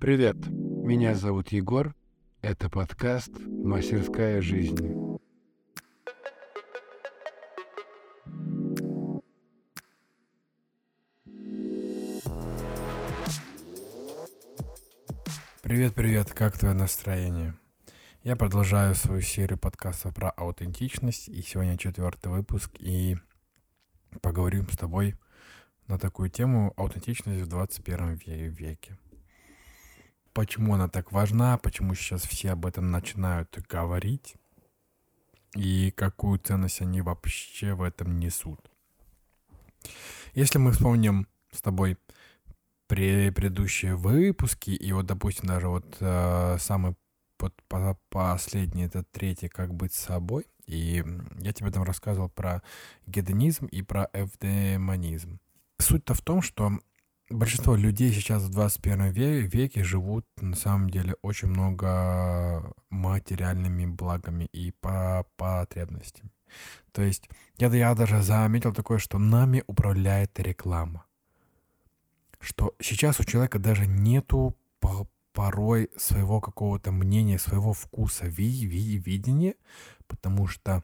Привет, меня зовут Егор. Это подкаст «Мастерская жизни». Привет-привет, как твое настроение? Я продолжаю свою серию подкастов про аутентичность, и сегодня четвертый выпуск, и поговорим с тобой на такую тему аутентичность в 21 веке почему она так важна, почему сейчас все об этом начинают говорить и какую ценность они вообще в этом несут. Если мы вспомним с тобой предыдущие выпуски, и вот, допустим, даже вот э, самый под, по, последний, это третий, как быть собой, и я тебе там рассказывал про гедонизм и про эвдемонизм. Суть-то в том, что большинство людей сейчас в 21 веке живут на самом деле очень много материальными благами и по потребностями. То есть я, я даже заметил такое, что нами управляет реклама. Что сейчас у человека даже нету порой своего какого-то мнения, своего вкуса, ви ви видения, потому что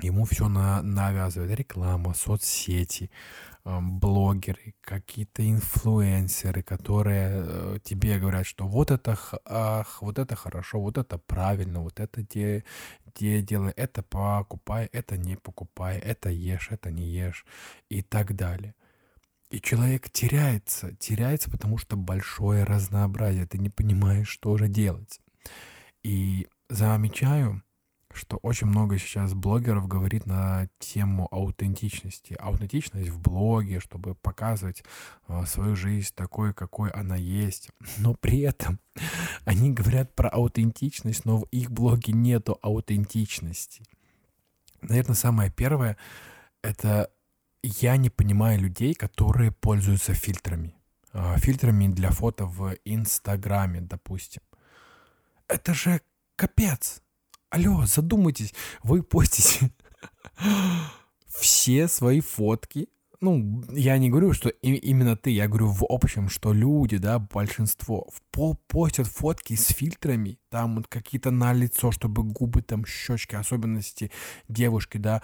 ему все на, навязывает реклама, соцсети, блогеры, какие-то инфлюенсеры, которые э, тебе говорят, что вот это, ах, вот это хорошо, вот это правильно, вот это де, де делай, это покупай, это не покупай, это ешь, это не ешь и так далее. И человек теряется, теряется, потому что большое разнообразие, ты не понимаешь, что же делать. И замечаю, что очень много сейчас блогеров говорит на тему аутентичности. Аутентичность в блоге, чтобы показывать э, свою жизнь такой, какой она есть. Но при этом они говорят про аутентичность, но в их блоге нету аутентичности. Наверное, самое первое — это я не понимаю людей, которые пользуются фильтрами. Э, фильтрами для фото в Инстаграме, допустим. Это же капец. Алло, задумайтесь, вы постите все свои фотки. Ну, я не говорю, что и, именно ты, я говорю в общем, что люди, да, большинство по постят фотки с фильтрами, там вот какие-то на лицо, чтобы губы, там щечки, особенности девушки, да,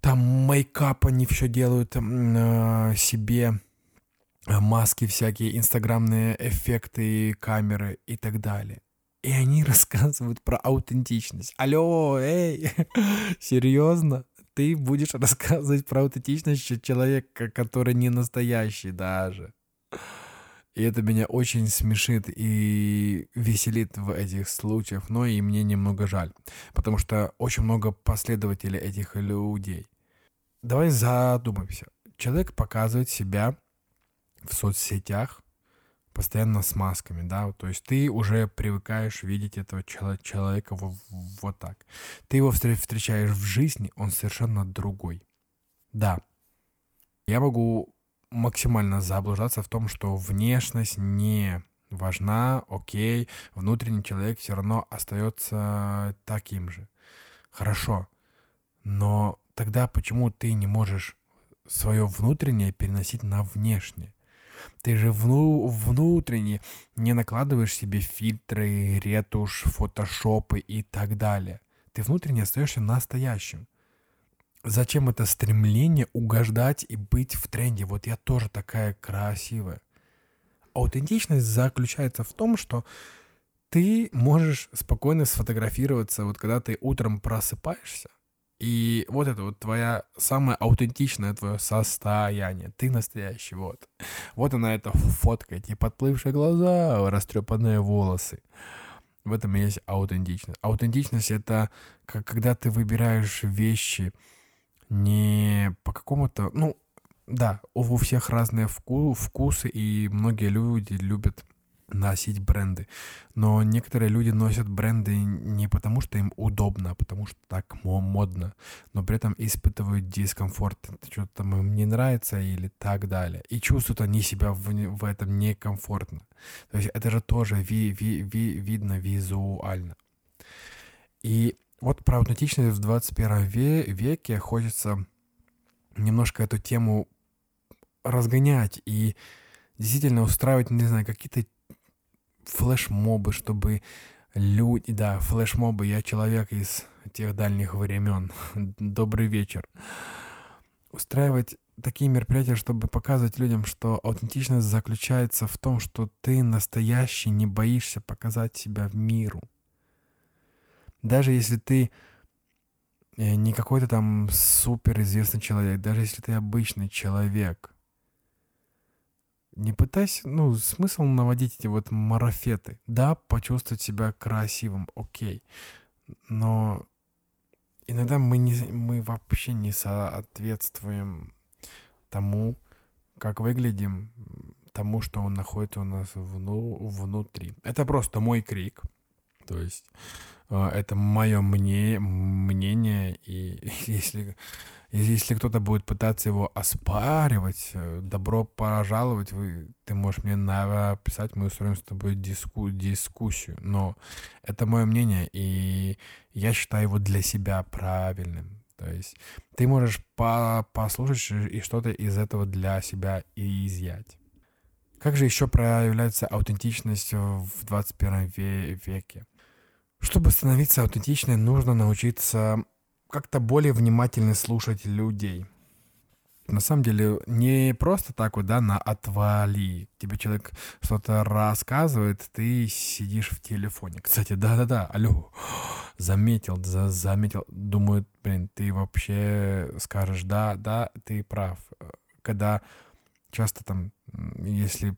там мейкап они все делают э, себе, маски всякие, инстаграмные эффекты, камеры и так далее. И они рассказывают про аутентичность. Алло, эй, серьезно? Ты будешь рассказывать про аутентичность человека, который не настоящий даже. И это меня очень смешит и веселит в этих случаях, но и мне немного жаль, потому что очень много последователей этих людей. Давай задумаемся. Человек показывает себя в соцсетях, постоянно с масками, да, то есть ты уже привыкаешь видеть этого человека вот, вот так. Ты его встречаешь в жизни, он совершенно другой. Да, я могу максимально заблуждаться в том, что внешность не важна, окей, внутренний человек все равно остается таким же. Хорошо, но тогда почему ты не можешь свое внутреннее переносить на внешнее? Ты же вну внутренне не накладываешь себе фильтры, ретушь, фотошопы и так далее. Ты внутренне остаешься настоящим. Зачем это стремление угождать и быть в тренде? Вот я тоже такая красивая. Аутентичность заключается в том, что ты можешь спокойно сфотографироваться, вот когда ты утром просыпаешься, и вот это вот твоя самое аутентичное твое состояние. Ты настоящий, вот. Вот она эта фотка, эти подплывшие глаза, растрепанные волосы. В этом и есть аутентичность. Аутентичность — это как, когда ты выбираешь вещи не по какому-то... Ну, да, у, всех разные вку, вкусы, и многие люди любят носить бренды. Но некоторые люди носят бренды не потому, что им удобно, а потому что так модно, но при этом испытывают дискомфорт, что-то там им не нравится или так далее. И чувствуют они себя в, в этом некомфортно. То есть это же тоже ви, ви, ви, видно визуально. И вот про аутентичность в 21 веке хочется немножко эту тему разгонять и действительно устраивать, не знаю, какие-то флешмобы, чтобы люди, да, флешмобы, я человек из тех дальних времен. Добрый вечер. Устраивать такие мероприятия, чтобы показывать людям, что аутентичность заключается в том, что ты настоящий, не боишься показать себя миру. Даже если ты э, не какой-то там суперизвестный человек, даже если ты обычный человек, не пытайся, ну, смысл наводить эти вот марафеты. Да, почувствовать себя красивым, окей. Но иногда мы, не, мы вообще не соответствуем тому, как выглядим, тому, что он находится у нас вну, внутри. Это просто мой крик. То есть э, это мое мне, мнение, и если если кто-то будет пытаться его оспаривать, э, добро пожаловать, вы, ты можешь мне написать, мы устроим с тобой диску, дискуссию. Но это мое мнение, и я считаю его для себя правильным. То есть ты можешь по послушать и что-то из этого для себя и изъять. Как же еще проявляется аутентичность в 21 веке? Чтобы становиться аутентичной, нужно научиться как-то более внимательно слушать людей. На самом деле, не просто так вот, да, на отвали. Тебе человек что-то рассказывает, ты сидишь в телефоне. Кстати, да-да-да, алло, заметил, за, заметил. Думаю, блин, ты вообще скажешь, да, да, ты прав. Когда часто там, если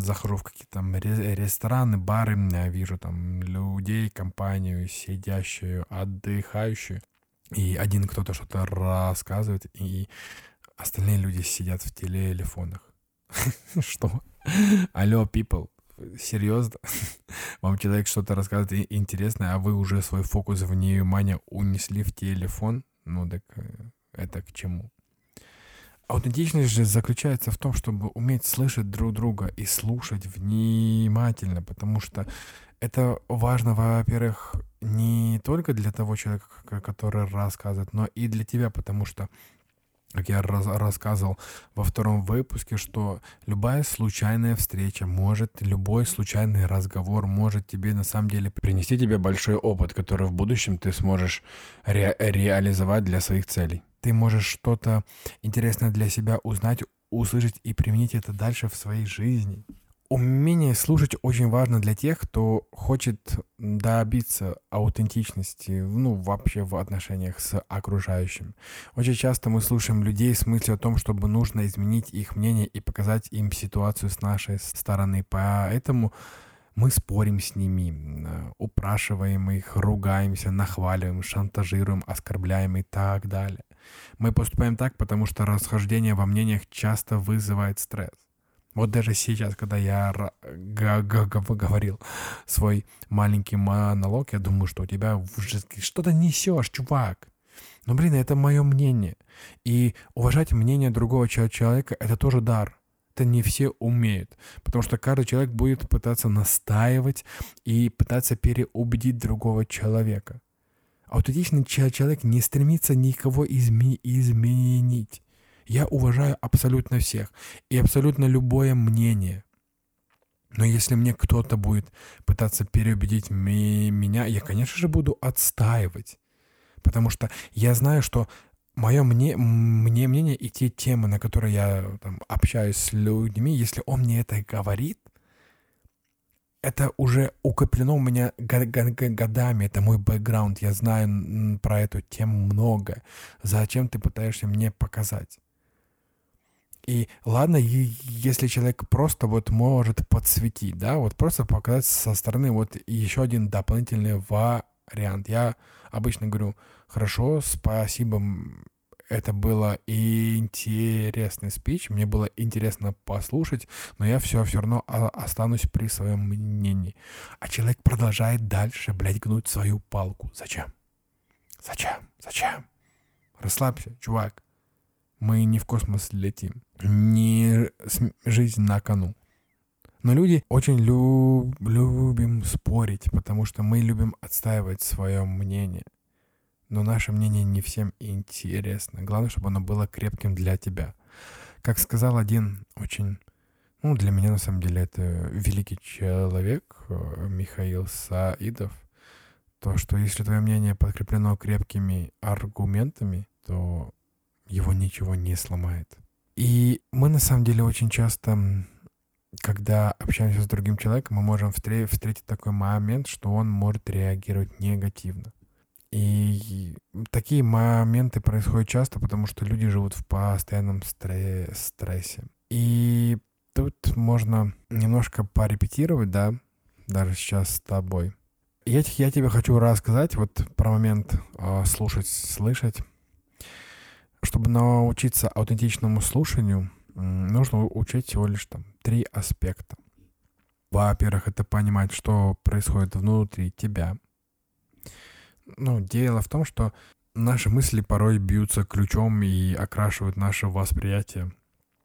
захожу в какие-то там рестораны, бары, я вижу там людей, компанию, сидящую, отдыхающую, и один кто-то что-то рассказывает, и остальные люди сидят в телефонах. Что? Алло, people, серьезно? Вам человек что-то рассказывает интересное, а вы уже свой фокус внимания унесли в телефон? Ну так э, это к чему? Аутентичность же заключается в том, чтобы уметь слышать друг друга и слушать внимательно, потому что это важно, во-первых, не только для того человека, который рассказывает, но и для тебя, потому что как я раз, рассказывал во втором выпуске, что любая случайная встреча может, любой случайный разговор может тебе на самом деле принести тебе большой опыт, который в будущем ты сможешь ре реализовать для своих целей. Ты можешь что-то интересное для себя узнать, услышать и применить это дальше в своей жизни. Умение слушать очень важно для тех, кто хочет добиться аутентичности, ну, вообще в отношениях с окружающим. Очень часто мы слушаем людей с мыслью о том, чтобы нужно изменить их мнение и показать им ситуацию с нашей стороны. Поэтому мы спорим с ними, упрашиваем их, ругаемся, нахваливаем, шантажируем, оскорбляем и так далее. Мы поступаем так, потому что расхождение во мнениях часто вызывает стресс. Вот даже сейчас, когда я говорил свой маленький монолог, я думаю, что у тебя что-то несешь, чувак. Но, блин, это мое мнение. И уважать мнение другого человека — это тоже дар. Это не все умеют. Потому что каждый человек будет пытаться настаивать и пытаться переубедить другого человека. Аутентичный человек не стремится никого изме- изменить. Я уважаю абсолютно всех и абсолютно любое мнение. Но если мне кто-то будет пытаться переубедить меня, я, конечно же, буду отстаивать. Потому что я знаю, что мое мне, мне мнение и те темы, на которые я там, общаюсь с людьми, если он мне это говорит, это уже укреплено у меня годами, это мой бэкграунд, я знаю про эту тему много. Зачем ты пытаешься мне показать? И ладно, если человек просто вот может подсветить, да, вот просто показать со стороны вот еще один дополнительный вариант. Я обычно говорю, хорошо, спасибо, это было интересный спич, мне было интересно послушать, но я все все равно останусь при своем мнении. А человек продолжает дальше, блядь, гнуть свою палку. Зачем? Зачем? Зачем? Расслабься, чувак. Мы не в космос летим. Не жизнь на кону. Но люди очень люб, любим спорить, потому что мы любим отстаивать свое мнение. Но наше мнение не всем интересно. Главное, чтобы оно было крепким для тебя. Как сказал один очень Ну, для меня, на самом деле, это великий человек э, Михаил Саидов. То, что если твое мнение подкреплено крепкими аргументами, то его ничего не сломает. И мы, на самом деле, очень часто, когда общаемся с другим человеком, мы можем встретить такой момент, что он может реагировать негативно. И такие моменты происходят часто, потому что люди живут в постоянном стрессе. И тут можно немножко порепетировать, да, даже сейчас с тобой. Я, я тебе хочу рассказать вот про момент э, слушать, слышать. Чтобы научиться аутентичному слушанию, нужно учить всего лишь там три аспекта. Во-первых, это понимать, что происходит внутри тебя. Ну, дело в том, что наши мысли порой бьются ключом и окрашивают наше восприятие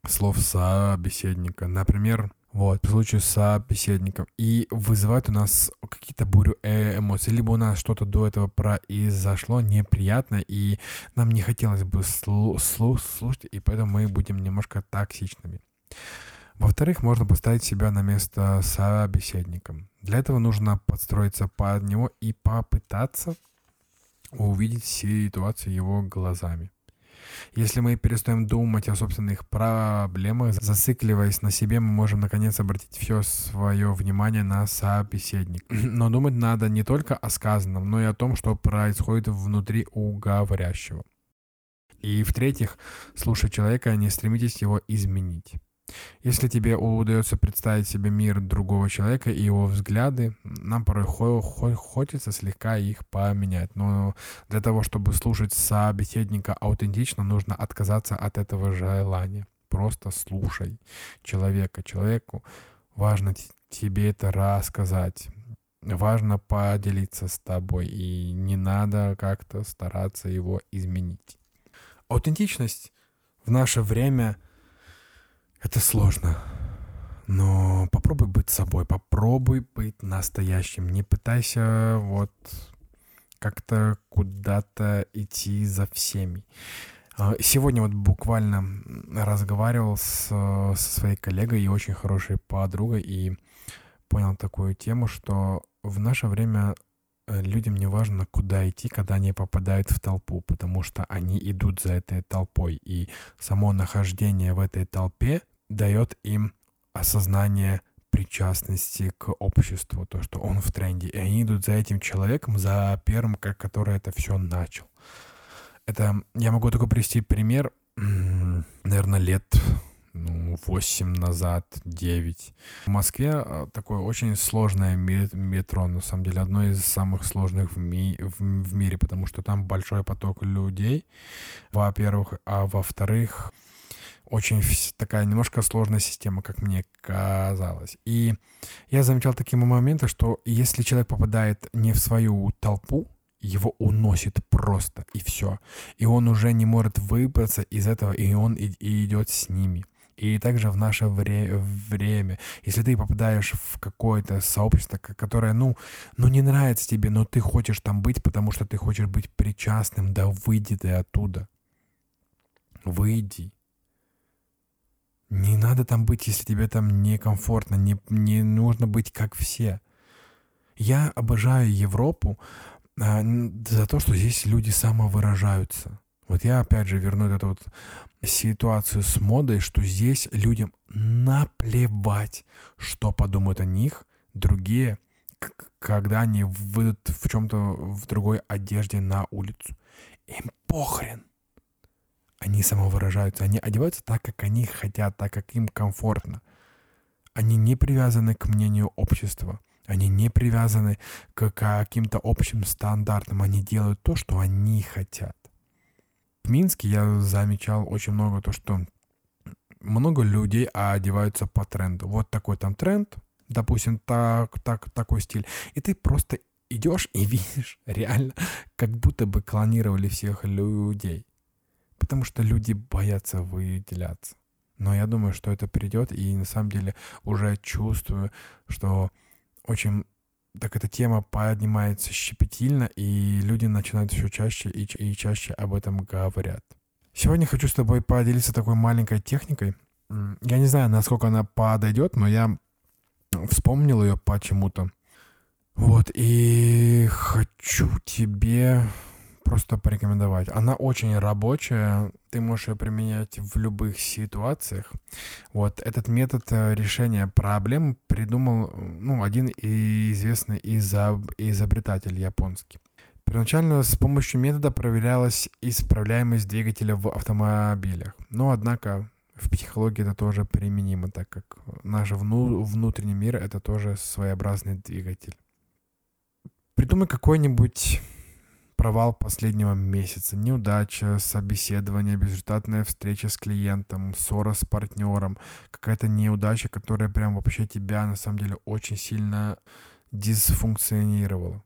слов собеседника. Например, вот, в случае с собеседником. И вызывает у нас какие-то бурю э, эмоций. Либо у нас что-то до этого произошло неприятно, и нам не хотелось бы слу- слу- слушать, и поэтому мы будем немножко токсичными. Во-вторых, можно поставить себя на место собеседника. Для этого нужно подстроиться под него и попытаться увидеть ситуацию его глазами. Если мы перестаем думать о собственных проблемах, зацикливаясь на себе, мы можем наконец обратить все свое внимание на собеседник. Но думать надо не только о сказанном, но и о том, что происходит внутри у говорящего. И в-третьих, слушать человека, не стремитесь его изменить. Если тебе удается представить себе мир другого человека и его взгляды, нам порой хочется слегка их поменять. Но для того, чтобы слушать собеседника аутентично, нужно отказаться от этого желания. Просто слушай человека. Человеку важно тебе это рассказать. Важно поделиться с тобой, и не надо как-то стараться его изменить. Аутентичность в наше время — это сложно. Но попробуй быть собой, попробуй быть настоящим. Не пытайся вот как-то куда-то идти за всеми. А, сегодня вот буквально разговаривал с, со своей коллегой и очень хорошей подругой и понял такую тему, что в наше время людям не важно, куда идти, когда они попадают в толпу, потому что они идут за этой толпой. И само нахождение в этой толпе дает им осознание причастности к обществу, то, что он в тренде. И они идут за этим человеком, за первым, который это все начал. Это, я могу только привести пример, наверное, лет ну, 8 назад, 9. В Москве а, такое очень сложное метро, на самом деле, одно из самых сложных в, ми в, в мире, потому что там большой поток людей, во-первых, а во-вторых, очень такая немножко сложная система, как мне казалось. И я замечал такие моменты, что если человек попадает не в свою толпу, его уносит просто, и все. И он уже не может выбраться из этого, и он и, и идет с ними. И также в наше вре- время, если ты попадаешь в какое-то сообщество, которое, ну, ну, не нравится тебе, но ты хочешь там быть, потому что ты хочешь быть причастным, да выйди ты оттуда. Выйди. Не надо там быть, если тебе там некомфортно, не, не нужно быть как все. Я обожаю Европу а, за то, что здесь люди самовыражаются. Вот я опять же верну эту вот ситуацию с модой, что здесь людям наплевать, что подумают о них другие, когда они выйдут в чем-то в другой одежде на улицу. Им похрен они самовыражаются, они одеваются так, как они хотят, так, как им комфортно. Они не привязаны к мнению общества, они не привязаны к каким-то общим стандартам, они делают то, что они хотят. В Минске я замечал очень много то, что много людей одеваются по тренду. Вот такой там тренд, допустим, так, так, такой стиль. И ты просто идешь и видишь реально, как будто бы клонировали всех людей потому что люди боятся выделяться. Но я думаю, что это придет, и на самом деле уже чувствую, что очень так эта тема поднимается щепетильно, и люди начинают все чаще и, и чаще об этом говорят. Сегодня хочу с тобой поделиться такой маленькой техникой. Я не знаю, насколько она подойдет, но я вспомнил ее почему-то. Вот, и хочу тебе просто порекомендовать. Она очень рабочая, ты можешь ее применять в любых ситуациях. Вот этот метод э, решения проблем придумал ну, один известный изоб... изобретатель японский. Первоначально с помощью метода проверялась исправляемость двигателя в автомобилях. Но, однако, в психологии это тоже применимо, так как наш вну... внутренний мир — это тоже своеобразный двигатель. Придумай какой-нибудь провал последнего месяца, неудача, собеседование, безрезультатная встреча с клиентом, ссора с партнером, какая-то неудача, которая прям вообще тебя на самом деле очень сильно дисфункционировала.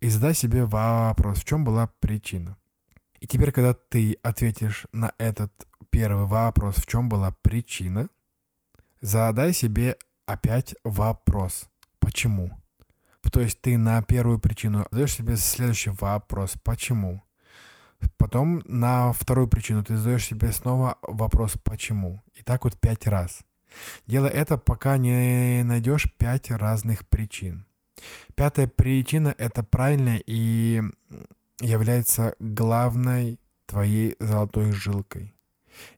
И задай себе вопрос, в чем была причина. И теперь, когда ты ответишь на этот первый вопрос, в чем была причина, задай себе опять вопрос, почему. То есть ты на первую причину задаешь себе следующий вопрос, почему. Потом на вторую причину ты задаешь себе снова вопрос, почему. И так вот пять раз. Делай это, пока не найдешь пять разных причин. Пятая причина — это правильная и является главной твоей золотой жилкой.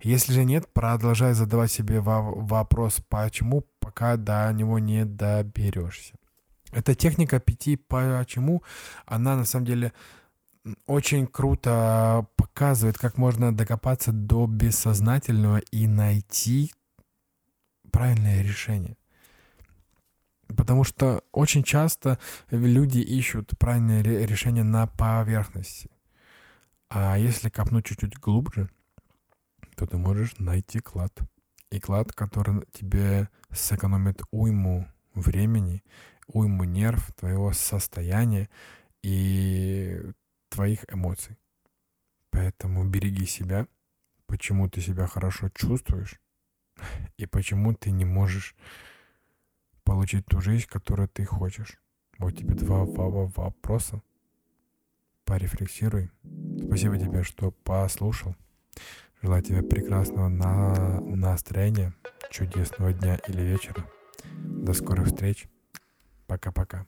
Если же нет, продолжай задавать себе вопрос «почему», пока до него не доберешься. Эта техника пяти почему, она на самом деле очень круто показывает, как можно докопаться до бессознательного и найти правильное решение. Потому что очень часто люди ищут правильное решение на поверхности. А если копнуть чуть-чуть глубже, то ты можешь найти клад. И клад, который тебе сэкономит уйму времени уйму нерв, твоего состояния и твоих эмоций. Поэтому береги себя, почему ты себя хорошо чувствуешь и почему ты не можешь получить ту жизнь, которую ты хочешь. Вот тебе два вопроса. Порефлексируй. Спасибо тебе, что послушал. Желаю тебе прекрасного на настроения, чудесного дня или вечера. До скорых встреч. Пока-пока.